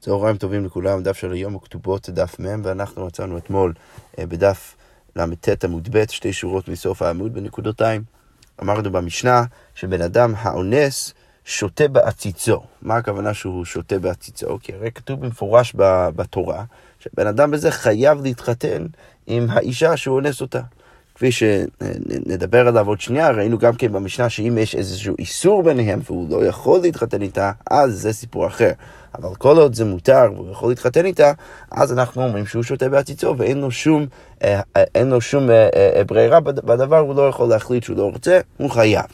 צהריים טובים לכולם, דף של היום הכתובות דף מ', ואנחנו מצאנו אתמול אה, בדף ל"ט עמוד ב', שתי שורות מסוף העמוד בנקודותיים. אמרנו במשנה שבן אדם האונס שותה בעציצו. מה הכוונה שהוא שותה בעציצו? כי הרי כתוב במפורש בתורה שבן אדם בזה חייב להתחתן עם האישה שהוא אונס אותה. כפי שנדבר עליו עוד שנייה, ראינו גם כן במשנה שאם יש איזשהו איסור ביניהם והוא לא יכול להתחתן איתה, אז זה סיפור אחר. אבל כל עוד זה מותר והוא יכול להתחתן איתה, אז אנחנו אומרים שהוא שותה בעציצו ואין לו שום, אה, אה, אין לו שום אה, ברירה בדבר, הוא לא יכול להחליט שהוא לא רוצה, הוא חייב.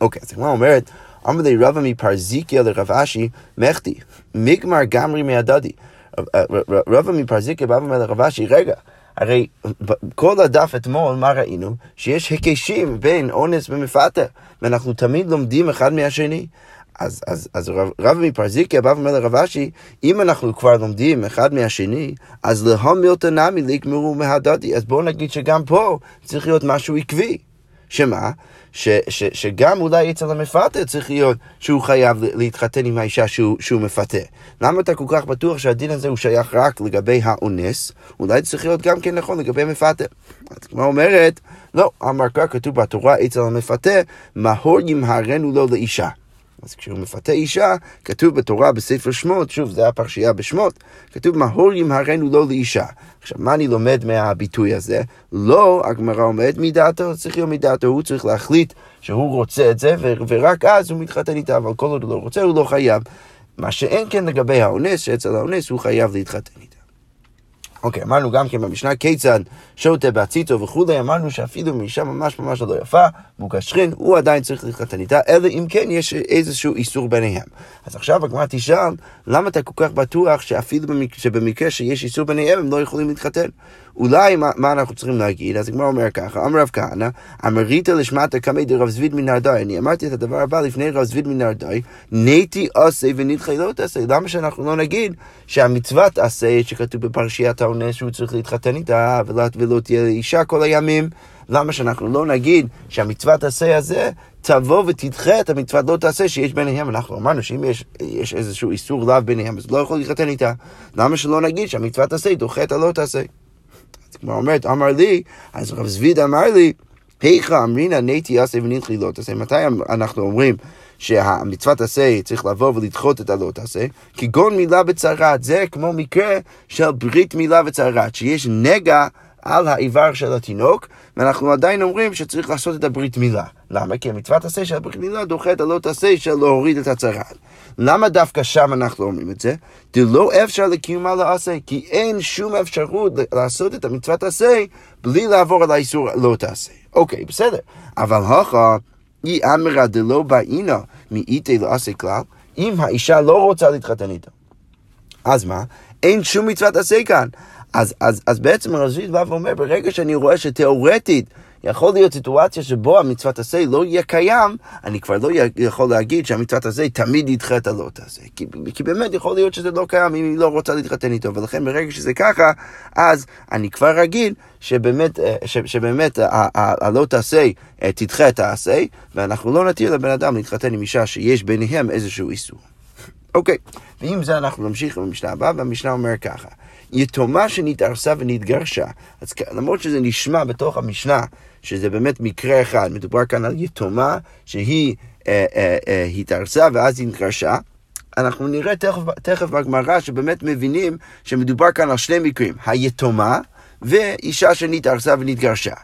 אוקיי, אז הגמרא אומרת, אמר לי רבא מפרזיקיה לרב אשי, מחטי, מגמר גמרי מהדדי. רבא מפרזיקיה בא ואומר לרב אשי, רגע, הרי כל הדף אתמול, מה ראינו? שיש היקשים בין אונס ומפתה, ואנחנו תמיד לומדים אחד מהשני. אז, אז, אז רב, רב מפרזיקיה בא ואומר לרב אשי, אם אנחנו כבר לומדים אחד מהשני, אז להומילתא נמי לגמרו מהדדי, אז בואו נגיד שגם פה צריך להיות משהו עקבי. שמה? ש, ש, שגם אולי אצל המפתה צריך להיות שהוא חייב להתחתן עם האישה שהוא, שהוא מפתה. למה אתה כל כך בטוח שהדין הזה הוא שייך רק לגבי האונס? אולי צריך להיות גם כן נכון לגבי המפתה. אז כמו אומרת, לא, כך כתוב בתורה אצל המפתה, מהור ימהרנו לו לאישה. אז כשהוא מפתה אישה, כתוב בתורה בספר שמות, שוב, זה הפרשייה בשמות, כתוב מהור ימהרנו לו לאישה. עכשיו, מה אני לומד מהביטוי הזה? לא, הגמרא אומרת מדעתו, צריך להיות מדעתו, הוא צריך להחליט שהוא רוצה את זה, ורק אז הוא מתחתן איתה, אבל כל עוד הוא לא רוצה, הוא לא חייב. מה שאין כן לגבי האונס, שאצל האונס הוא חייב להתחתן איתה. אוקיי, אמרנו גם כן במשנה כיצד שוטה בעציתו וכולי, אמרנו שאפילו מאישה ממש ממש לא יפה, מוגשכין, הוא עדיין צריך להתחתן איתה, אלא אם כן יש איזשהו איסור ביניהם. אז עכשיו הגמרא תשאל, למה אתה כל כך בטוח שאפילו במק... שבמקרה שיש איסור ביניהם הם לא יכולים להתחתן? אולי מה, מה אנחנו צריכים להגיד? אז הגמרא אומר ככה, אמר רב כהנא, אמרית לשמטה קמי דרב זביד מנהרדאי. אני אמרתי את הדבר הבא לפני רב זביד מנהרדאי, נטי עשה ונדחי לא תעשה. למה שאנחנו לא נגיד שהמצוות עשה שכתוב בפרשיית האונס שהוא צריך להתחתן איתה ולא תהיה אישה כל הימים? למה שאנחנו לא נגיד שהמצוות עשה הזה תבוא ותדחה את המצוות לא תעשה שיש ביניהם? אנחנו אמרנו שאם יש, יש איזשהו איסור לאו ביניהם, אז לא יכול להתחתן איתה. למה שלא נגיד שהמצוות עשה דוחה את הלא תעשה? כמו אומרת, אמר לי, אז רב זביד אמר לי, היכא אמרינא נטי עשה ונדחי לא תעשה. מתי אנחנו אומרים שהמצוות עשה צריך לבוא ולדחות את הלא תעשה? כגון מילה בצרת, זה כמו מקרה של ברית מילה בצרת, שיש נגע על האיבר של התינוק, ואנחנו עדיין אומרים שצריך לעשות את הברית מילה. למה? כי המצוות עשה של הברית מילה דוחה את הלא תעשה של להוריד את הצרת. למה דווקא שם אנחנו אומרים את זה? דלא אפשר לקיומה לעשה, כי אין שום אפשרות לעשות את המצוות עשה בלי לעבור על האיסור לא תעשה. אוקיי, בסדר. אבל הכה, אי אמרה דלא באינה מאיתי לעשה כלל, אם האישה לא רוצה להתחתן איתו. אז מה? אין שום מצוות עשה כאן. אז, אז, אז בעצם הרזית בא ואומר, ברגע שאני רואה שתאורטית יכול להיות סיטואציה שבו המצוות עשה לא יהיה קיים, אני כבר לא יכול להגיד שהמצוות עשה תמיד ידחה את הלא תעשה. כי, כי באמת יכול להיות שזה לא קיים אם היא לא רוצה להתחתן איתו, ולכן ברגע שזה ככה, אז אני כבר אגיד שבאמת, אה, שבאמת הלא תעשה אה, תדחה את העשה, ואנחנו לא נתיר לבן אדם להתחתן עם אישה שיש ביניהם איזשהו איסור. אוקיי, ועם זה אנחנו נמשיך במשנה הבאה, והמשנה אומר ככה. יתומה שנתארסה ונתגרשה. אז למרות שזה נשמע בתוך המשנה, שזה באמת מקרה אחד, מדובר כאן על יתומה שהיא אה, אה, אה, התארסה ואז היא נתגרשה. אנחנו נראה תכף, תכף בגמרא שבאמת מבינים שמדובר כאן על שני מקרים, היתומה ואישה שנתארסה ונתגרשה.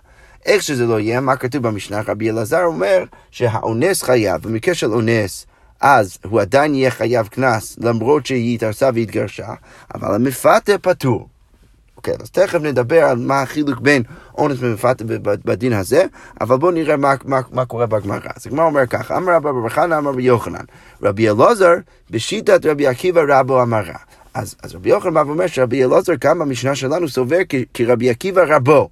איך שזה לא יהיה, מה כתוב במשנה? רבי אלעזר אומר שהאונס חייב, במקרה של אונס, אז הוא עדיין יהיה חייב קנס, למרות שהיא התארסה והתגרשה, אבל המפתה פטור. אוקיי, אז תכף נדבר על מה החילוק בין אונס ומפתה בדין הזה, אבל בואו נראה מה, מה, מה קורה בגמרא. אז הגמרא אומר ככה, אמר רבי רבי חנא, אמר רבי יוחנן, רבי אלעזר, בשיטת רבי עקיבא רבו אמרה. אז, אז רבי יוחנן בא ואומר שרבי אלעזר כאן במשנה שלנו סובר כרבי עקיבא רבו.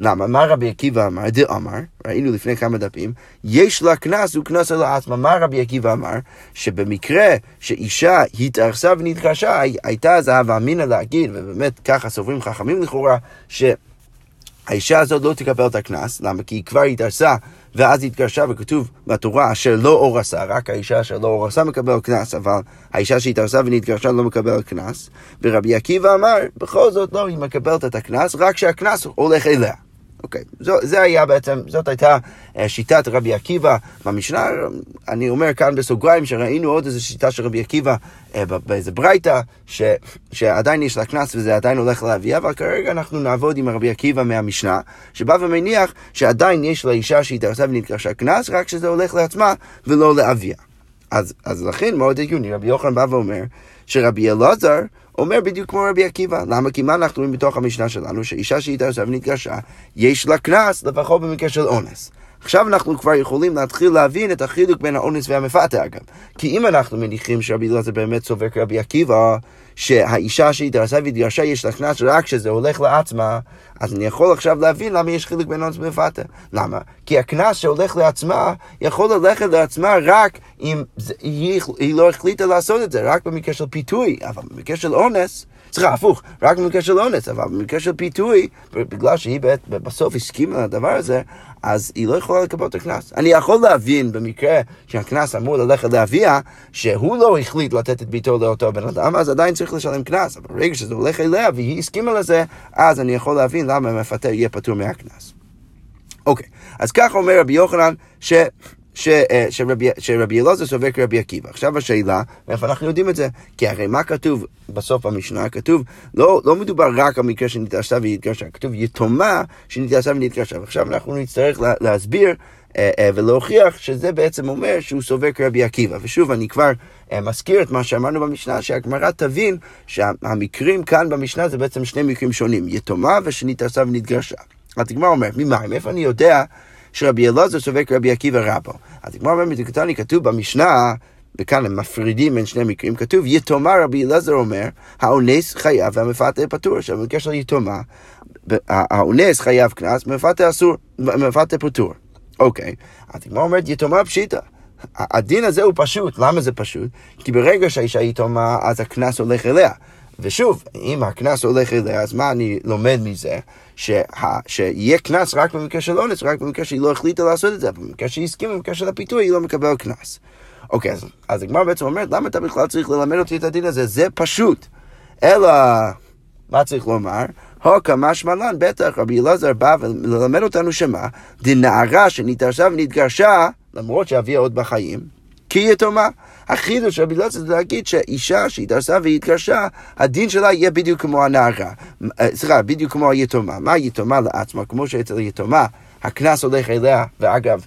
למה? מה רבי עקיבא אמר? דאמר, ראינו לפני כמה דפים, יש לה קנס וקנס על עצמה. מה רבי עקיבא אמר? שבמקרה שאישה התארסה ונתקשה, הייתה אז הווה אמינא להגיד, ובאמת ככה סוברים חכמים לכאורה, שהאישה הזאת לא תקבל את הקנס, למה? כי היא כבר התארסה ואז התגרשה וכתוב בתורה אשר לא אורסה, רק האישה אשר לא אורסה מקבל קנס, אבל האישה שהתארסה ונתגרשה לא מקבל קנס. ורבי עקיבא אמר, בכל זאת לא, היא מקבלת את הקנס, רק שהקנס הולך אליה. אוקיי, זו, זה היה בעצם, זאת הייתה אה, שיטת רבי עקיבא במשנה. אני אומר כאן בסוגריים שראינו עוד איזו שיטה של רבי עקיבא אה, באיזה ברייתא, שעדיין יש לה קנס וזה עדיין הולך לאביה, אבל כרגע אנחנו נעבוד עם רבי עקיבא מהמשנה, שבא ומניח שעדיין יש לאישה שהתארסה ונתקרשה קנס, רק שזה הולך לעצמה ולא לאביה. אז, אז לכן מאוד הגיוני, רבי יוחנן בא ואומר שרבי אלעזר אומר בדיוק כמו רבי עקיבא. למה? כי מה אנחנו רואים בתוך המשנה שלנו? שאישה שהתארסה ונתגרשה, יש לה קנס לפחות במקרה של אונס. עכשיו אנחנו כבר יכולים להתחיל להבין את החילוק בין האונס והמפתה אגב. כי אם אנחנו מניחים שרבי אלעזר באמת סובר כרבי עקיבא, שהאישה שהתארסה והתגרשה יש לה קנס רק כשזה הולך לעצמה, אז אני יכול עכשיו להבין למה יש חילוק בין אונס ומפתה. למה? כי הקנס שהולך לעצמה יכול ללכת לעצמה רק אם זה, היא, היא לא החליטה לעשות את זה, רק במקרה של פיתוי, אבל במקרה של אונס, סליחה, הפוך, רק במקרה של אונס, אבל במקרה של פיתוי, בגלל שהיא בסוף הסכימה לדבר הזה, אז היא לא יכולה לקבל את הקנס. אני יכול להבין במקרה שהקנס אמור ללכת לאביה, שהוא לא החליט לתת את ביתו לאותו בן אדם, אז עדיין צריך לשלם קנס. אבל ברגע שזה הולך אליה והיא הסכימה לזה, אז אני יכול להבין למה המפטר יהיה פטור מהקנס. אוקיי, אז ככה אומר רבי יוחנן, ש... ש, אה, שרבי, שרבי אלעזר סובר כרבי עקיבא. עכשיו השאלה, מאיפה אנחנו יודעים את זה? כי הרי מה כתוב בסוף המשנה? כתוב, לא, לא מדובר רק על מקרה שנתעשתה והתגרשה, כתוב יתומה שנתעשתה ונתגרשה. ועכשיו אנחנו נצטרך לה, להסביר אה, אה, ולהוכיח שזה בעצם אומר שהוא סובר כרבי עקיבא. ושוב, אני כבר מזכיר את מה שאמרנו במשנה, שהגמרא תבין שהמקרים כאן במשנה זה בעצם שני מקרים שונים, יתומה ושנתעשתה ונתגרשה. אז הגמרא אומרת, ממה? מאיפה אני יודע? שרבי אלעזר סובר כרבי עקיבא רבו. אז כמו אומר מדיקתני, כתוב במשנה, וכאן הם מפרידים בין שני מקרים, כתוב יתומה רבי אלעזר אומר, האונס חייב והמפתה פטור. עכשיו בקשר ליתומה, האונס חייב קנס, מפתה אסור, מפתה פטור. אוקיי, אז כמו אומרת יתומה פשיטה. הדין הזה הוא פשוט, למה זה פשוט? כי ברגע שהאישה יתומה, אז הקנס הולך אליה. ושוב, אם הקנס הולך אליה, אז מה אני לומד מזה? שה, שיהיה קנס רק במקרה של אונס, רק במקרה שהיא לא החליטה לעשות את זה, במקרה שהיא הסכימה, במקרה של הפיתוי, היא לא מקבל קנס. אוקיי, אז, אז הגמר בעצם אומרת, למה אתה בכלל צריך ללמד אותי את הדין הזה? זה פשוט. אלא, מה צריך לומר? הוקא משמע לן, בטח רבי אלעזר בא וללמד אותנו שמה, דנערה שנתערשה ונתגרשה, למרות שאביה עוד בחיים, כי יתומה. החידוש של אלעזר זה להגיד שאישה שהתארסה והתגרשה, הדין שלה יהיה בדיוק כמו הנערה. אה, סליחה, בדיוק כמו היתומה. מה היתומה לעצמה? כמו שאצל היתומה הקנס הולך אליה, ואגב,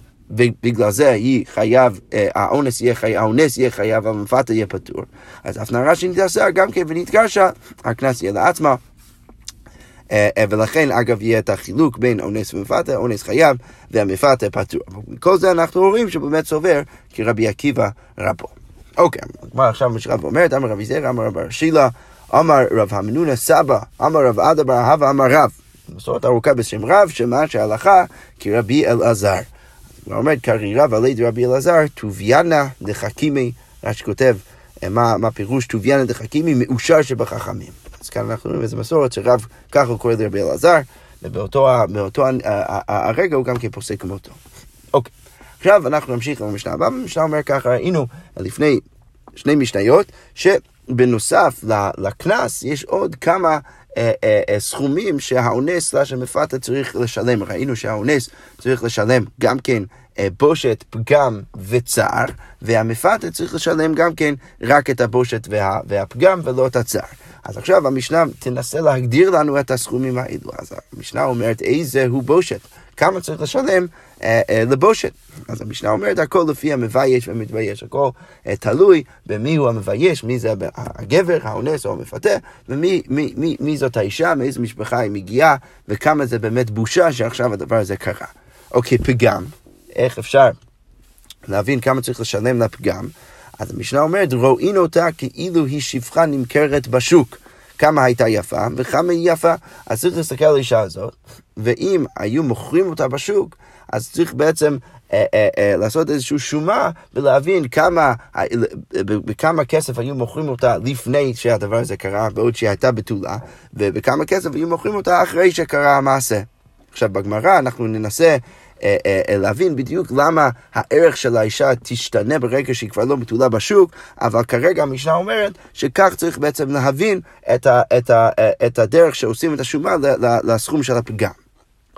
בגלל זה היא חייב, אה, האונס יהיה חייב, האונס יהיה חייב, המפתה יהיה פטור. אז אף נערה שנתעשה גם כן ונתגרשה, הקנס יהיה לעצמה. אה, ולכן, אגב, יהיה את החילוק בין אונס ומפתה, אונס חייב והמפתה פטור. מכל זה אנחנו רואים שבאמת סובר כרבי עקיבא רבו. אוקיי, כבר עכשיו מה שרב אומרת, אמר רבי זרע, אמר רב ארשילה, אמר רב המנונה סבא, אמר רב עדה בר אהבה, אמר רב. מסורת ארוכה בשם רב, שמה שהלכה כרבי אלעזר. הוא אומר, קרי רב עלי דרבי אלעזר, טוביאנה דחכימי, רש"י כותב, מה, מה פירוש טוביאנה דחכימי, מאושר שבחכמים. אז כאן אנחנו רואים איזה מסורת שרב ככה הוא קורא לרבי אלעזר, ובאותו הרגע הוא גם כן פוסק כמותו. אוקיי. עכשיו אנחנו נמשיך למשנה הבאה, המשנה אומר ככה, ראינו לפני שני משניות, שבנוסף לקנס יש עוד כמה אה, אה, אה, סכומים שהאונס סלש המפתה צריך לשלם. ראינו שהאונס צריך לשלם גם כן בושת, פגם וצער, והמפתה צריך לשלם גם כן רק את הבושת וה, והפגם ולא את הצער. אז עכשיו המשנה תנסה להגדיר לנו את הסכומים האלו. אז המשנה אומרת איזה הוא בושת. כמה צריך לשלם אה, אה, לבושת. אז המשנה אומרת, הכל לפי המבייש והמתבייש, הכל אה, תלוי במי הוא המבייש, מי זה הגבר, האונס או המפתה, ומי מי, מי, מי זאת האישה, מאיזה משפחה היא מגיעה, וכמה זה באמת בושה שעכשיו הדבר הזה קרה. אוקיי, פגם, איך אפשר להבין כמה צריך לשלם לפגם? אז המשנה אומרת, רואים אותה כאילו היא שפחה נמכרת בשוק. כמה הייתה יפה וכמה היא יפה. אז צריך להסתכל על האישה הזאת, ואם היו מוכרים אותה בשוק, אז צריך בעצם אה, אה, אה, לעשות איזושהי שומה ולהבין כמה, אה, בכמה כסף היו מוכרים אותה לפני שהדבר הזה קרה, בעוד שהיא הייתה בתולה, ובכמה כסף היו מוכרים אותה אחרי שקרה המעשה. עכשיו בגמרא אנחנו ננסה להבין בדיוק למה הערך של האישה תשתנה ברגע שהיא כבר לא בתולה בשוק, אבל כרגע המשנה אומרת שכך צריך בעצם להבין את, ה, את, ה, את הדרך שעושים את השומה לסכום של הפגם.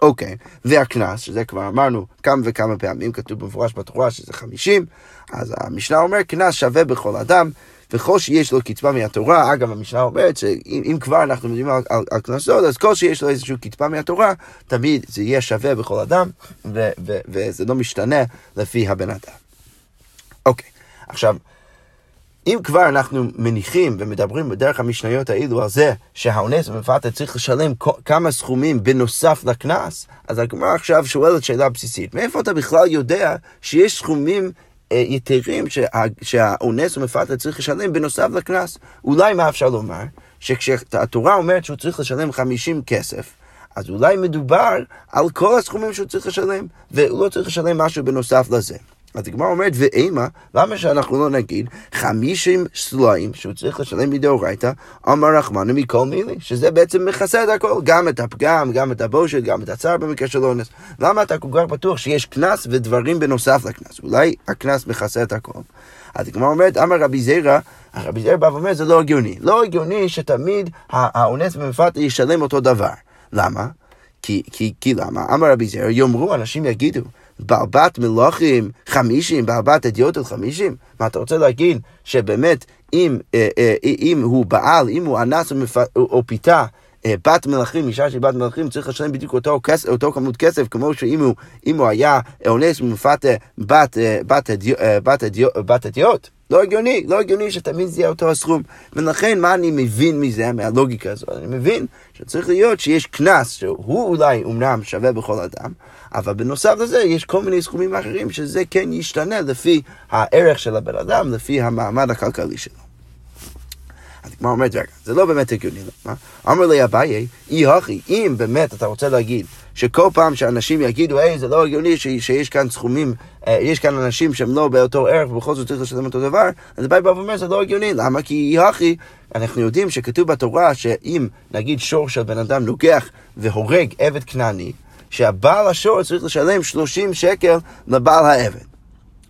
אוקיי, והקנס, שזה כבר אמרנו כמה וכמה פעמים, כתוב במפורש בתורה שזה 50, אז המשנה אומר, קנס שווה בכל אדם, וכל שיש לו קצבה מהתורה, אגב, המשנה אומרת שאם כבר אנחנו מדברים על, קנסות, אז כל שיש לו איזושהי קצבה מהתורה, תמיד זה יהיה שווה בכל אדם, ו, ו, וזה לא משתנה לפי הבן אדם. אוקיי, עכשיו, אם כבר אנחנו מניחים ומדברים בדרך המשניות האלו על זה שהאונס במפתה צריך לשלם כמה סכומים בנוסף לקנס, אז הגמרא עכשיו שואלת שאלה בסיסית, מאיפה אתה בכלל יודע שיש סכומים יתרים שהאונס ומפתה צריך לשלם בנוסף לקנס? אולי מה אפשר לומר? שכשהתורה אומרת שהוא צריך לשלם 50 כסף, אז אולי מדובר על כל הסכומים שהוא צריך לשלם, והוא לא צריך לשלם משהו בנוסף לזה. אז הגמרא אומרת, ואימה, למה שאנחנו לא נגיד חמישים סלעים שהוא צריך לשלם מדאורייתא, אמר רחמנו מכל מילי, שזה בעצם מכסה את הכל, גם את הפגם, גם את הבושת, גם את הצער במקרה של אונס. למה אתה כל כך בטוח שיש קנס ודברים בנוסף לקנס? אולי הקנס מכסה את הכל. אז הגמרא אומרת, אמר רבי זירא, רבי זירא בא ואומר, זה לא הגיוני. לא הגיוני שתמיד האונס במפתה ישלם אותו דבר. למה? כי, כי, כי למה? אמר רבי זירא, יאמרו, אנשים יגידו, בעל בת מלוכים חמישים, בעל בת אדיוטות חמישים? מה אתה רוצה להגיד שבאמת אם, אה, אה, אם הוא בעל, אם הוא אנס או פיתה אה, בת מלכים, אישה שהיא בת מלכים, צריך לשלם בדיוק אותו, כסף, אותו כמות כסף, כמו שאם הוא, הוא היה אונס ומפתה בת, בת, בת, בת אדיוט. לא הגיוני, לא הגיוני שתמיד זה יהיה אותו הסכום. ולכן, מה אני מבין מזה, מהלוגיקה הזאת? אני מבין שצריך להיות שיש קנס, שהוא אולי אומנם שווה בכל אדם, אבל בנוסף לזה יש כל מיני סכומים אחרים שזה כן ישתנה לפי הערך של הבן אדם, לפי המעמד הכלכלי שלו. אז כמו אומרת, רגע, זה לא באמת הגיוני, מה? אמר לי אביי, אי הכי, אם באמת אתה רוצה להגיד שכל פעם שאנשים יגידו, היי, זה לא הגיוני שיש כאן סכומים, אה, יש כאן אנשים שהם לא באותו ערך ובכל זאת צריך לשלם אותו דבר, אז אביי בא ואומר, זה לא הגיוני, למה? כי אי הכי, אנחנו יודעים שכתוב בתורה שאם נגיד שור של בן אדם נוגח והורג עבד כנעני, שהבעל השור צריך לשלם 30 שקל לבעל העבד.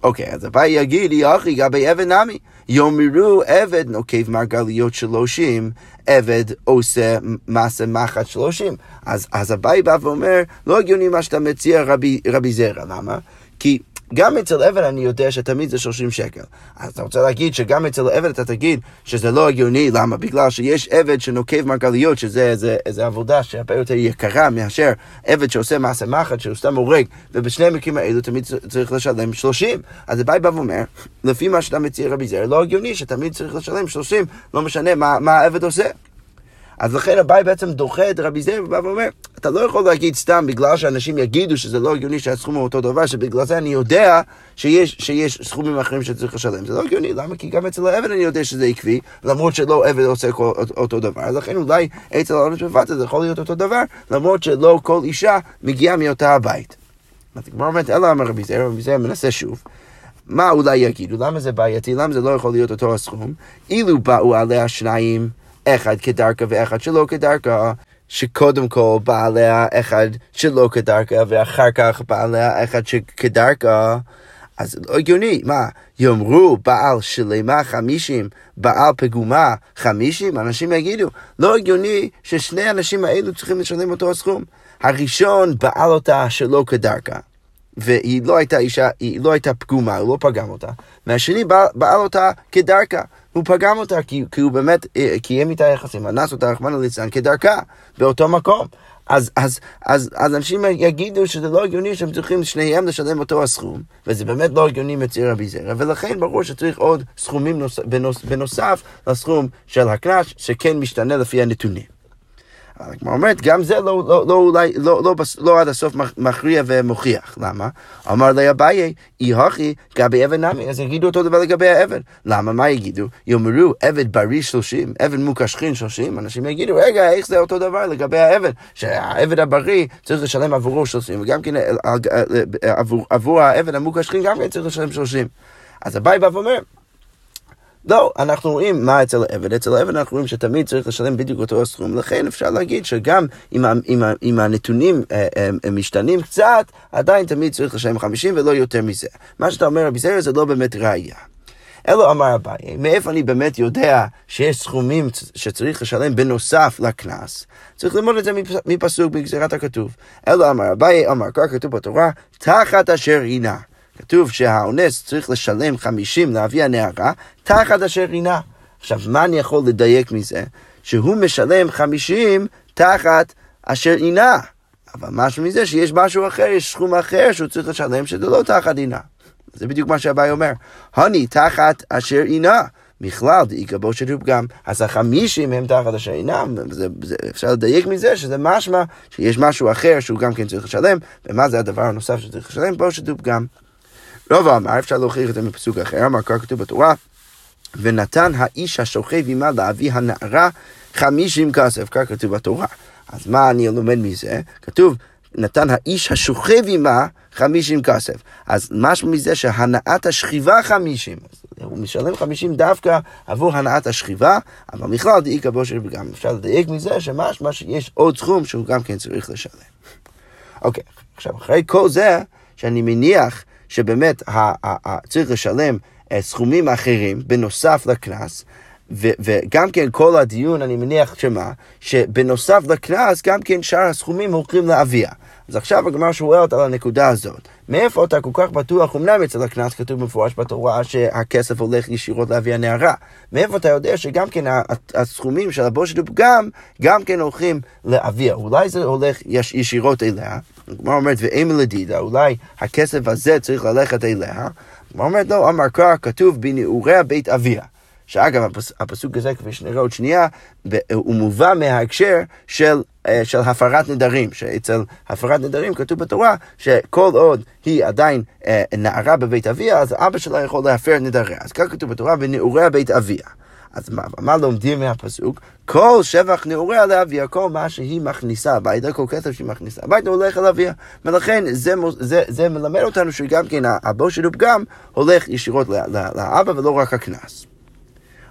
אוקיי, אז אביי יגיד, יחי גבי עבד נמי. יאמרו עבד נוקב מרגליות שלושים, עבד עושה מעשה מחט שלושים. אז, אז אביי בא ואומר, לא הגיוני מה שאתה מציע רבי, רבי זרע, למה? כי גם אצל עבד אני יודע שתמיד זה 30 שקל. אז אתה רוצה להגיד שגם אצל עבד אתה תגיד שזה לא הגיוני, למה? בגלל שיש עבד שנוקב מרגליות, שזה איזה, איזה עבודה שהרבה יותר יקרה מאשר עבד שעושה מעשה מחט, שהוא סתם הורג, ובשני המקרים האלו תמיד צריך לשלם 30. אז הבית בא ואומר, לפי מה שאתה מציע רבי זר, לא הגיוני שתמיד צריך לשלם 30, לא משנה מה, מה העבד עושה. אז לכן אביי בעצם דוחה את רבי זאב ובא ואומר, אתה לא יכול להגיד סתם בגלל שאנשים יגידו שזה לא הגיוני שהסכום הוא אותו דבר, שבגלל זה אני יודע שיש, שיש סכומים אחרים שצריך לשלם. זה לא הגיוני, למה? כי גם אצל העבד אני יודע שזה עקבי, למרות שלא עבד עושה כל, אותו דבר. אז לכן אולי אצל העונש בבת זה יכול להיות אותו דבר, למרות שלא כל אישה מגיעה מאותה הבית. אז הגמרא אומרת, אלא אמר רבי זאב, רבי זאב מנסה שוב. מה אולי יגידו? למה זה בעייתי? למה זה לא יכול להיות אותו הסכום? אילו באו עליה שניים אחד כדרכה ואחד שלא כדרכה, שקודם כל בא עליה אחד שלא כדרכה, ואחר כך בא עליה אחד שכדרכה. אז לא הגיוני, מה, יאמרו בעל שלמה חמישים, בעל פגומה חמישים? אנשים יגידו, לא הגיוני ששני האנשים האלו צריכים לשלם אותו הסכום. הראשון בעל אותה שלא כדרכה, והיא לא הייתה אישה, היא לא הייתה פגומה, הוא לא פגם אותה. והשני בעל אותה כדרכה. הוא פגם אותה, כי, כי הוא באמת אה, קיים איתה יחסים, אנס אותה, רחמנא ליצלן, כדרכה, באותו מקום. אז, אז, אז, אז אנשים יגידו שזה לא הגיוני שהם צריכים שניהם לשלם אותו הסכום, וזה באמת לא הגיוני מציר רבי זרע, ולכן ברור שצריך עוד סכומים נוס, בנוס, בנוסף לסכום של הקנס, שכן משתנה לפי הנתונים. הגמרא אומרת, גם זה לא, לא, לא, אולי, לא, לא, לא עד הסוף מכריע ומוכיח. למה? אמר לי אביי, אי הכי גבי אבן נמי, אז יגידו אותו דבר לגבי האבן. למה? מה יגידו? יאמרו, עבד בריא שלושים, עבד מוקשכין שלושים, אנשים יגידו, רגע, איך זה אותו דבר לגבי האבן? שהעבד הבריא צריך לשלם עבורו שלושים, וגם כן אה, אה, אה, עבור, עבור העבד המוקשכין גם כן צריך לשלם שלושים. אז אביי בא ואומר, לא, אנחנו רואים מה אצל העבד. אצל העבד אנחנו רואים שתמיד צריך לשלם בדיוק אותו הסכום, לכן אפשר להגיד שגם אם, אם, אם הנתונים אה, הם, הם משתנים קצת, עדיין תמיד צריך לשלם 50 ולא יותר מזה. מה שאתה אומר, רבי זרע, זה לא באמת ראייה. אלו אמר אביי, מאיפה אני באמת יודע שיש סכומים שצריך לשלם בנוסף לקנס? צריך ללמוד את זה מפסוק בגזירת הכתוב. אלו אמר אביי, אמר כך כתוב בתורה, תחת אשר הינה. כתוב שהאונס צריך לשלם 50 לאבי הנערה, תחת אשר הינה. עכשיו, מה אני יכול לדייק מזה? שהוא משלם 50 תחת אשר הינה. אבל משהו מזה שיש משהו אחר, יש סכום אחר שהוא צריך לשלם שזה לא תחת הינה. זה בדיוק מה שהבאי אומר. הני תחת אשר אינה. בכלל, דאיכא בו שדוב גם, אז החמישים הם תחת אשר אינם, אפשר לדייק מזה שזה משמע שיש משהו אחר שהוא גם כן צריך לשלם, ומה זה הדבר הנוסף שצריך לשלם? בו שדוב גם. רוב אמר, אפשר להוכיח את זה מפסוק אחר, אמר כך כתוב בתורה, ונתן האיש השוכב עמה לאבי הנערה חמישים כסף, כך כתוב בתורה. אז מה אני לומד מזה? כתוב, נתן האיש השוכב עמה חמישים כסף. אז משהו מזה שהנעת השכיבה חמישים. הוא משלם חמישים דווקא עבור הנעת השכיבה, אבל בכלל דאיכא בושר וגם אפשר לדייק מזה שמשמע שיש עוד סכום שהוא גם כן צריך לשלם. אוקיי, עכשיו אחרי כל זה, שאני מניח שבאמת צריך לשלם אה, סכומים אחרים בנוסף לקנס, ו- וגם כן כל הדיון, אני מניח שמה, שבנוסף לקנס, גם כן שאר הסכומים הולכים לאביה. אז עכשיו הגמר שואלת על הנקודה הזאת. מאיפה אתה כל כך בטוח, אמנם אצל הקנס כתוב במפורש בתורה שהכסף הולך ישירות לאבי הנערה. מאיפה אתה יודע שגם כן הסכומים של הבושת ופגם, גם כן הולכים לאביה. אולי זה הולך יש, ישירות אליה. הגמר אומרת, ואימא לדידה, אולי הכסף הזה צריך ללכת אליה. הגמר אומרת, לא, אמר כך, כתוב בנעורי בית אביה. שאגב, הפסוק הזה, כפי שנראה עוד שנייה, הוא מובא מההקשר של, אה, של הפרת נדרים, שאצל הפרת נדרים כתוב בתורה שכל עוד היא עדיין אה, נערה בבית אביה, אז אבא שלה יכול להפר נדריה. אז כך כתוב בתורה, ונעוריה בית אביה. אז מה, מה לומדים מהפסוק? כל שבח נעוריה לאביה, כל מה שהיא מכניסה הביתה, כל כסף שהיא מכניסה הביתה הולך אל אביה. ולכן זה, זה, זה מלמד אותנו שגם כן הבושת ופגם הולך ישירות לאבא ולא רק הקנס.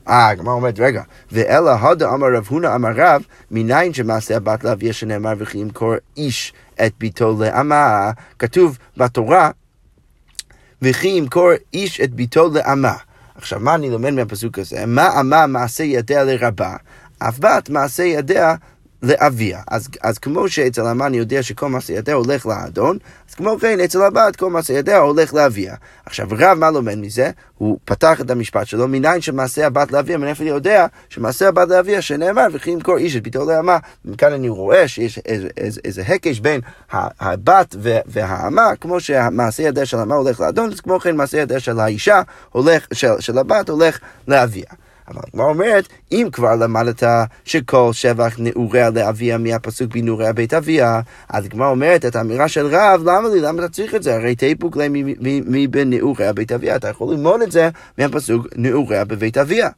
אה, הגמרא אומרת, רגע, ואלא הודה אמר רב הונא אמר רב, מניין שמעשה הבת לאביה שנאמר וכי ימכור איש את ביתו לאמה, כתוב בתורה, וכי ימכור איש את ביתו לאמה. עכשיו, מה אני לומד מהפסוק הזה? מה אמה מעשה ידיה לרבה, אף בת מעשה ידיה לאביה. אז, אז כמו שאצל המן יודע שכל מעשה ידיה הולך לאדון, אז כמו כן אצל הבת כל מעשה ידיה הולך לאביה. עכשיו רב מה לומד מזה? הוא פתח את המשפט שלו, מניין שמעשה הבת לאביה, מאיפה אני יודע שמעשה הבת לאביה שנאמר וכי ימכור איש את ביתו לאמה. מכאן אני רואה שיש איזה, איזה, איזה הקש בין הבת והאמה, כמו שמעשה ידיה של האמה הולך לאדון, אז כמו כן מעשה ידיה של האישה הולך, של, של הבת הולך לאביה. אבל הגמרא אומרת, אם כבר למדת שכל שבח נעוריה לאביה מהפסוק בנעוריה בית אביה, אז הגמרא אומרת את האמירה של רב, למה לי, למה אתה צריך את זה? הרי תיפוק להם מבנעוריה בית אביה, אתה יכול ללמוד את זה מהפסוק נעוריה בבית אביה.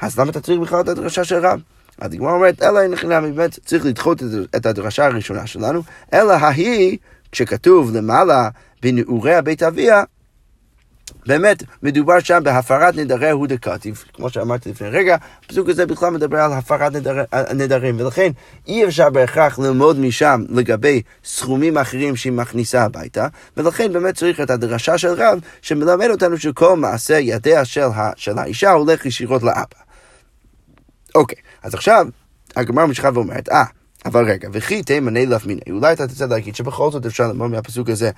אז למה אתה צריך בכלל את הדרשה של רב? אז הגמרא אומרת, אלא אין לכם באמת צריך לדחות את הדרשה הראשונה שלנו, אלא ההיא, כשכתוב למעלה בנעוריה בית אביה, באמת, מדובר שם בהפרת נדרי הוא דקטיב, כמו שאמרתי לפני רגע, הפסוק הזה בכלל מדבר על הפרת נדר, נדרים, ולכן אי אפשר בהכרח ללמוד משם לגבי סכומים אחרים שהיא מכניסה הביתה, ולכן באמת צריך את הדרשה של רב, שמלמד אותנו שכל מעשה ידיה של, ה, של האישה הולך ישירות לאבא. אוקיי, אז עכשיו הגמרא ממשיכה ואומרת, אה, אבל רגע, וכי תימני לך מיני, אולי אתה תצא להגיד שבכל זאת אפשר ללמוד מהפסוק הזה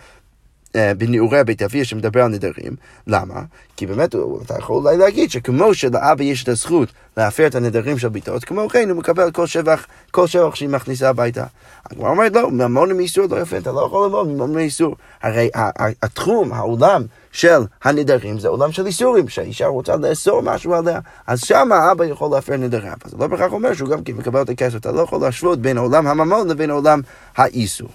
בנעורי בית אביה שמדבר על נדרים. למה? כי באמת אתה יכול אולי להגיד שכמו שלאבא יש את הזכות להפר את הנדרים של ביתו, כמו כן הוא מקבל כל שבח, כל שבח שהיא מכניסה הביתה. הגמרא אומרת לא, ממון מאיסור לא יפה, אתה לא יכול ללמוד ממון מאיסור. הרי התחום, העולם של הנדרים זה עולם של איסורים, שהאישה רוצה לאסור משהו עליה, אז שם האבא יכול להפר נדריו. אז זה לא בהכרח אומר שהוא גם כן מקבל את הכסף, אתה לא יכול להשוות בין עולם הממון לבין עולם האיסור.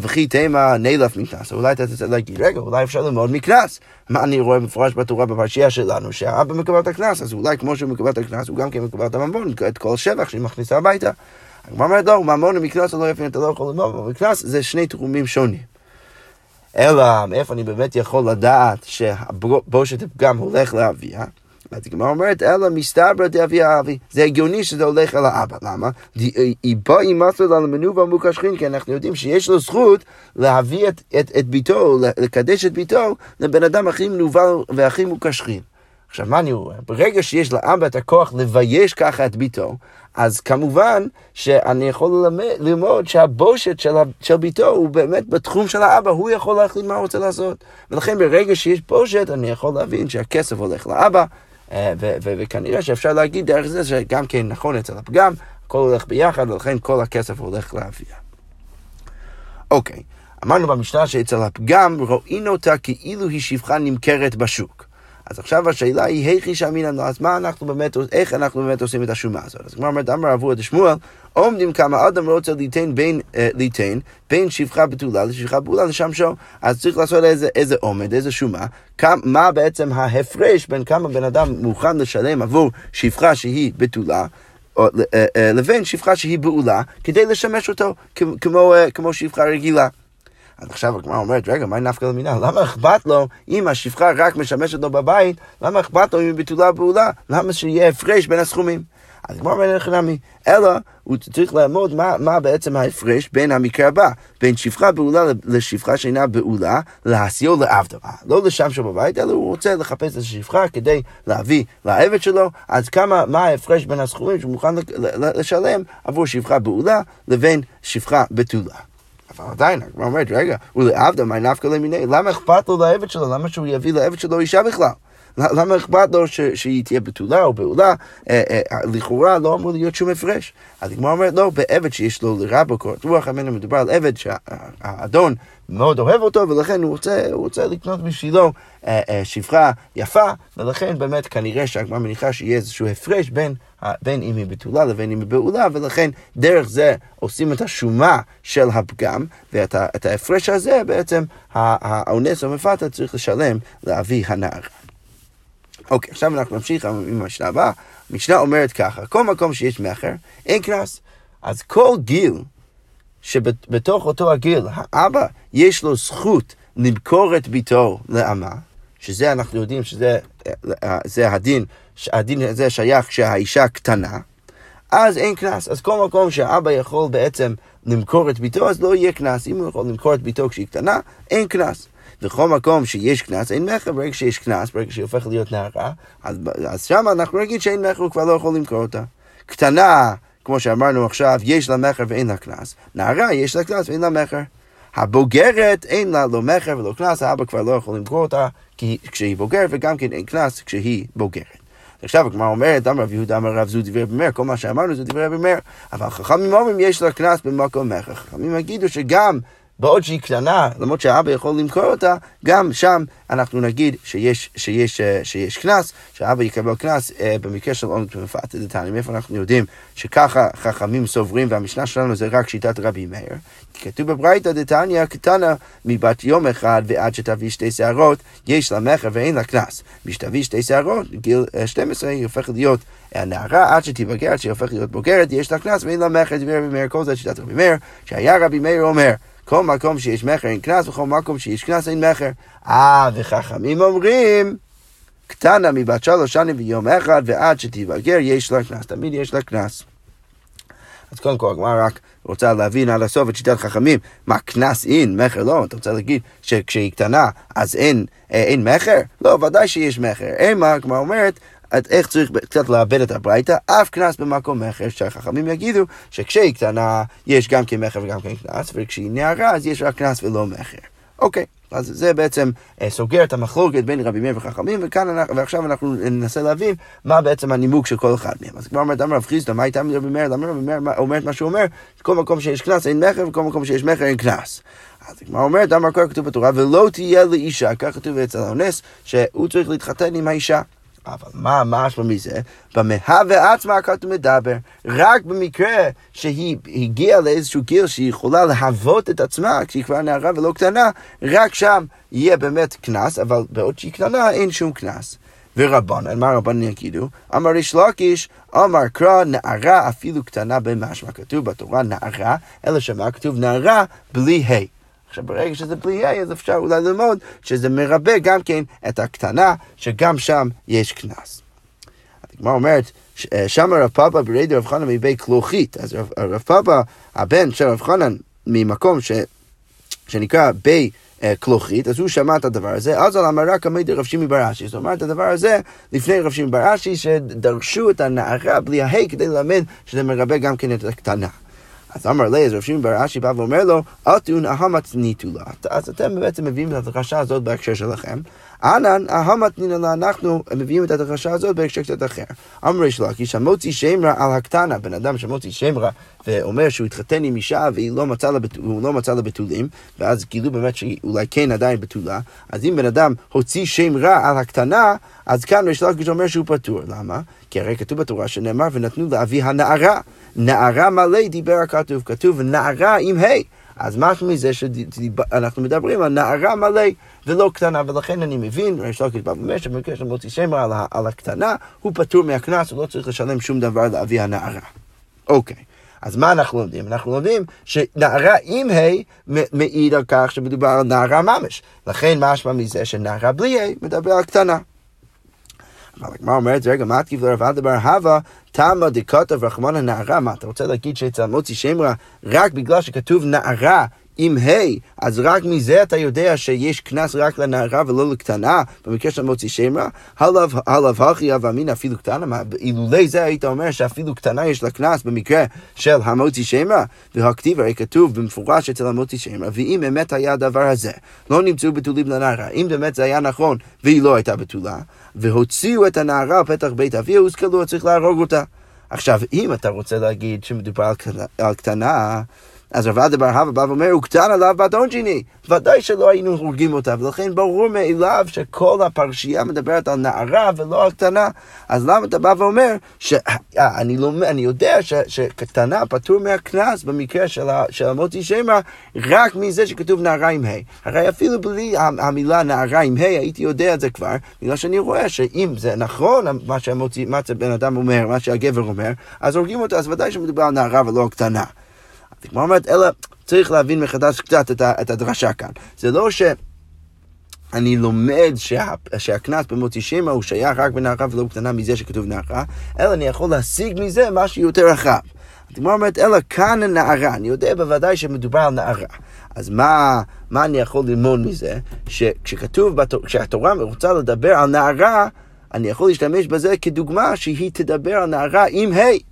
וכי תימא נילף מקנס, אולי אתה תצא להגיד, רגע, אולי אפשר ללמוד מקנס. מה אני רואה מפורש בתורה בפרשייה שלנו, שהאבא מקבל את הקנס, אז אולי כמו שהוא מקבל את הקנס, הוא גם כן מקבל את הממון, את כל השבח שהיא מכניסה הביתה. הגמרא אומרת, לא, ממון ומקנס לא יפה, אתה לא יכול ללמוד, אבל מקנס זה שני תחומים שונים. אלא, מאיפה אני באמת יכול לדעת שהבושת הפגם הולך לאביה? אז הגמרא אומרת, אלא מסתברא דאבי האבי. זה הגיוני שזה הולך אל האבא. למה? היא באה עם מסלול על מנובה מוקשכין, כי אנחנו יודעים שיש לו זכות להביא את, את, את ביתו, לקדש את ביתו, לבן אדם הכי מנוול והכי מוקשכין. עכשיו, מה אני רואה? ברגע שיש לאבא את הכוח לבייש ככה את ביתו, אז כמובן שאני יכול ללמד, ללמוד שהבושת של, של ביתו הוא באמת בתחום של האבא, הוא יכול להחליט מה הוא רוצה לעשות. ולכן ברגע שיש בושת, אני יכול להבין שהכסף הולך לאבא, אה, וכנראה שאפשר להגיד דרך זה שגם כן נכון אצל הפגם, הכל הולך ביחד, ולכן כל הכסף הולך לאביה. אוקיי, אמרנו במשנה שאצל הפגם רואים אותה כאילו היא שפחה נמכרת בשוק. אז עכשיו השאלה היא, היכי שאמינן לו, אז מה אנחנו באמת, איך אנחנו באמת עושים את השומה הזאת? אז כמו אומרת, אמר עבור דשמואל, עומדים כמה אדם רוצה ליתן בין, אה, ליתן בין שפחה בתולה לשפחה בתולה לשמשו, אז צריך לעשות איזה, איזה עומד, איזה שומה, כמה, מה בעצם ההפרש בין כמה בן אדם מוכן לשלם עבור שפחה שהיא בתולה. או, אה, אה, לבין שפחה שהיא בעולה, כדי לשמש אותו כמו, אה, כמו שפחה רגילה. אז עכשיו הגמרא אומרת, רגע, מה נפקא למינה? למה אכפת לו אם השפחה רק משמשת לו בבית? למה אכפת לו אם היא בתולה פעולה? למה שיהיה הפרש בין הסכומים? אז הגמרא אומרת לך נמי, אלא הוא צריך לעמוד מה, מה בעצם ההפרש בין המקרה הבא, בין שפחה בעולה לשפחה שאינה בעולה, להסיעו לעבדו. לא לשם שבבית, אלא הוא רוצה לחפש את השפחה כדי להביא לעבד שלו, אז כמה, מה ההפרש בין הסכומים שהוא מוכן לשלם עבור שפחה בעולה לבין שפחה בתולה. אבל עדיין, הגמרא אומרת, רגע, ולעבדה, מה נפקא למיני? למה אכפת לו לעבד שלו? למה שהוא יביא לעבד שלו אישה בכלל? למה אכפת לו שהיא תהיה בתולה או בעולה? אה, אה, לכאורה לא אמור להיות שום הפרש. אז הגמרא אומרת, לא, בעבד שיש לו לרבו קורת רוח, המנו מדובר על עבד שהאדון מאוד אוהב אותו, ולכן הוא רוצה, הוא רוצה לקנות בשבילו שפחה יפה, ולכן באמת כנראה שהגמרא מניחה שיהיה איזשהו הפרש בין בין אם היא בתולה לבין אם היא בעולה, ולכן דרך זה עושים את השומה של הפגם, ואת ההפרש הזה בעצם האונס או מפתה צריך לשלם לאבי הנער. אוקיי, עכשיו אנחנו נמשיך עם המשנה הבאה. המשנה אומרת ככה, כל מקום שיש מכר, אין קנס. אז כל גיל שבתוך אותו הגיל, האבא יש לו זכות למכור את ביתו לאמה, שזה אנחנו יודעים שזה זה הדין, הדין הזה שייך כשהאישה קטנה, אז אין קנס. אז כל מקום שהאבא יכול בעצם למכור את ביתו, אז לא יהיה קנס. אם הוא יכול למכור את ביתו כשהיא קטנה, אין קנס. וכל מקום שיש קנס, אין מכר, ברגע שיש קנס, ברגע שהיא הופכת להיות נערה, אז, אז שם אנחנו נגיד שאין מכר, הוא כבר לא יכול למכור אותה. קטנה, כמו שאמרנו עכשיו, יש לה מכר ואין לה קנס. נערה, יש לה קנס ואין לה מכר. הבוגרת אין לה לא מכר ולא קנס, האבא כבר לא יכול למכור אותה כשהיא בוגרת, וגם כן אין קנס כשהיא בוגרת. עכשיו הגמרא אומרת, אמר רב יהודה אמר רב זו דברי רבי מאיר, כל מה שאמרנו זה דברי רבי מאיר, אבל חכמים אומרים יש לה קנס במקום מכר. חכמים יגידו שגם בעוד שהיא קטנה, למרות שהאבא יכול למכור אותה, גם שם אנחנו נגיד שיש, אה, קנס, שהאבא יקבל קנס אה, במקרה של עונג ומפת דתניא. מאיפה אנחנו יודעים שככה חכמים סוברים, והמשנה שלנו זה רק שיטת רבי מאיר? כתוב בברייתא דתניא קטנה מבת יום אחד ועד שתביא שתי שערות, יש לה מכר ואין לה קנס. משתביא שתי שערות, גיל 12, אה, היא הופכת להיות נערה עד שתיבגר, עד שהיא הופכת להיות בוגרת, יש לה קנס ואין לה מכר, דברי רבי מאיר, כל זה שיטת רבי מאיר, שהיה רבי מאיר אומר כל מקום שיש מכר אין קנס, וכל מקום שיש קנס אין מכר. אה, וחכמים אומרים, קטנה מבת שלוש שנים ויום אחד, ועד שתיבגר יש לה קנס. תמיד יש לה קנס. אז קודם כל הגמרא רק רוצה להבין עד הסוף את שיטת חכמים. מה, קנס אין, מכר לא? אתה רוצה להגיד שכשהיא קטנה אז אין, אה, אין מכר? לא, ודאי שיש מכר. מה, הגמרא אומרת, איך צריך קצת לאבד את הברייתא, אף קנס במקום מכר, שהחכמים יגידו שכשהיא קטנה יש גם כן מכר וגם כן קנס, וכשהיא נערה אז יש רק קנס ולא מכר. אוקיי, אז זה בעצם אה, סוגר את המחלוקת בין רבי מאיר וחכמים, וכאן, ועכשיו אנחנו ננסה להבין מה בעצם הנימוק של כל אחד מהם. אז כבר אומרת, אמר רב חיסדא, מה הייתה מרבי מאיר? למה רבי מאיר אומר את מה שהוא אומר? כל מקום שיש קנס אין מכר, וכל מקום שיש מכר אין קנס. אז הגמרא אומרת, אמר כל כתוב בתורה, ולא תהיה לאישה, כך כתוב אצל האונס, שהוא צריך להתחתן עם האישה. אבל מה משמע מזה? במהווה עצמה כתוב מדבר, רק במקרה שהיא הגיעה לאיזשהו גיל שהיא יכולה להוות את עצמה כשהיא כבר נערה ולא קטנה, רק שם יהיה באמת קנס, אבל בעוד שהיא קטנה אין שום קנס. ורבנן, מה רבנן יגידו? אמר ריש לקיש, אמר קרא נערה אפילו קטנה במשמע. כתוב בתורה נערה, אלא שמה כתוב נערה בלי ה'. עכשיו ברגע שזה בלי ה' אז אפשר אולי ללמוד שזה מרבה גם כן את הקטנה, שגם שם יש קנס. הגמרא אומרת, שם רב פאפא ברידי רב חנן מבית כלוכית. אז רב, רב פאפא, הבן של רב חנן, ממקום ש, שנקרא בי אה, כלוכית, אז הוא שמע את הדבר הזה, אז על אמרה כמי דרב שימי בראשי. זאת אומרת, הדבר הזה לפני רב שימי בראשי, שדרשו את הנערה בלי ההי כדי ללמד שזה מרבה גם כן את הקטנה. אז אמר לי, אז רב שמעון בר אשי בא ואומר לו, אתון אהמתניתו לה. אז אתם בעצם מביאים את הדרשה הזאת בהקשר שלכם. אנן אהמתנינו לה, אנחנו מביאים את הדרשה הזאת בהקשר קצת אחר. אמר ריש לקיש, המוציא שם רע על הקטנה, בן אדם שמוציא שם רע ואומר שהוא התחתן עם אישה והוא לא מצא לה, בתולים, ואז גילו באמת שאולי כן עדיין בתולה, אז אם בן אדם הוציא שם רע על הקטנה, אז כאן ריש לקיש אומר שהוא פטור. למה? כי הרי כתוב בתורה שנאמר ונתנו לאבי הנערה. נערה מלא דיבר הכתוב, כתוב נערה עם ה'. אז משהו מזה שאנחנו מדברים על נערה מלא ולא קטנה, ולכן אני מבין, ריש לקיש בא ואומר שבמקרה של מוציא שם על, על הקטנה, הוא פטור מהקנס, הוא לא צריך לשלם שום דבר לאבי הנערה. אוקיי. אז מה אנחנו לומדים? אנחנו לומדים שנערה עם ה' מעיד על כך שמדובר על נערה ממש. לכן משמע מזה שנערה בלי ה' מדבר על קטנה. אבל הגמרא אומרת, רגע, מה תקיף לרב אדבר הווה, תמה דקתב רחמנה נערה, מה אתה רוצה להגיד שאצל מוציא שם רע רק בגלל שכתוב נערה עם ה', אז רק מזה אתה יודע שיש קנס רק לנערה ולא לקטנה, במקרה של מוציא שם רע? הלאו הכי אב אמין אפילו קטנה, מה, אילולי זה היית אומר שאפילו קטנה יש לה קנס במקרה של המוציא שם רע? והכתיב הרי כתוב במפורש אצל המוציא שם רע, ואם אמת היה הדבר הזה, לא נמצאו בתולים לנערה, אם באמת זה היה נכון והיא לא הייתה בתולה, והוציאו את הנערה על פתח בית אביה, הושכלו, צריך להרוג אותה. עכשיו, אם אתה רוצה להגיד שמדובר על קטנה, אז רב אדה בר הווה בא ואומר, הוא קטן עליו באדון ג'יני. ודאי שלא היינו הורגים אותה, ולכן ברור מאליו שכל הפרשייה מדברת על נערה ולא על קטנה. אז למה אתה בא ואומר, שאני לא, אני יודע ש, שקטנה פטור מהקנס במקרה של, של המוטי שמא, רק מזה שכתוב נערה עם ה'. הרי אפילו בלי המילה נערה עם ה', הייתי יודע את זה כבר, בגלל שאני רואה שאם זה נכון מה שבן אדם אומר, מה שהגבר אומר, אז הורגים אותה, אז ודאי שמדובר על נערה ולא על קטנה. הגמרא אומרת, אלא צריך להבין מחדש קצת את, את הדרשה כאן. זה לא ש... אני לומד שה, שהקנס במותי שמא הוא שייך רק בנערה ולא קטנה מזה שכתוב נערה, אלא אני יכול להשיג מזה משהו יותר רחב. הגמרא אומרת, אלא כאן הנערה, אני יודע בוודאי שמדובר על נערה. אז מה, מה אני יכול ללמוד מזה? שכשכתוב, כשהתורה רוצה לדבר על נערה, אני יכול להשתמש בזה כדוגמה שהיא תדבר על נערה עם ה'. Hey.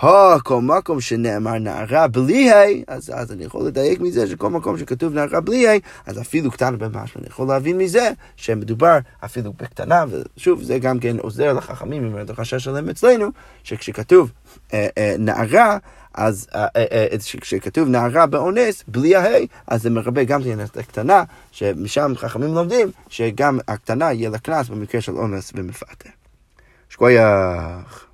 הו, כל מקום שנאמר נערה בלי ה', אז, אז אני יכול לדייק מזה שכל מקום שכתוב נערה בלי ה', אז אפילו קטנה במשהו, אני יכול להבין מזה שמדובר אפילו בקטנה, ושוב, זה גם כן עוזר לחכמים עם החשש שלהם אצלנו, שכשכתוב אה, אה, נערה, אז אה, אה, אה, כשכתוב נערה באונס, בלי ההי, אז זה מרבה גם את הקטנה, שמשם חכמים לומדים שגם הקטנה יהיה לה קנס במקרה של אונס ומפתה. שכוייח.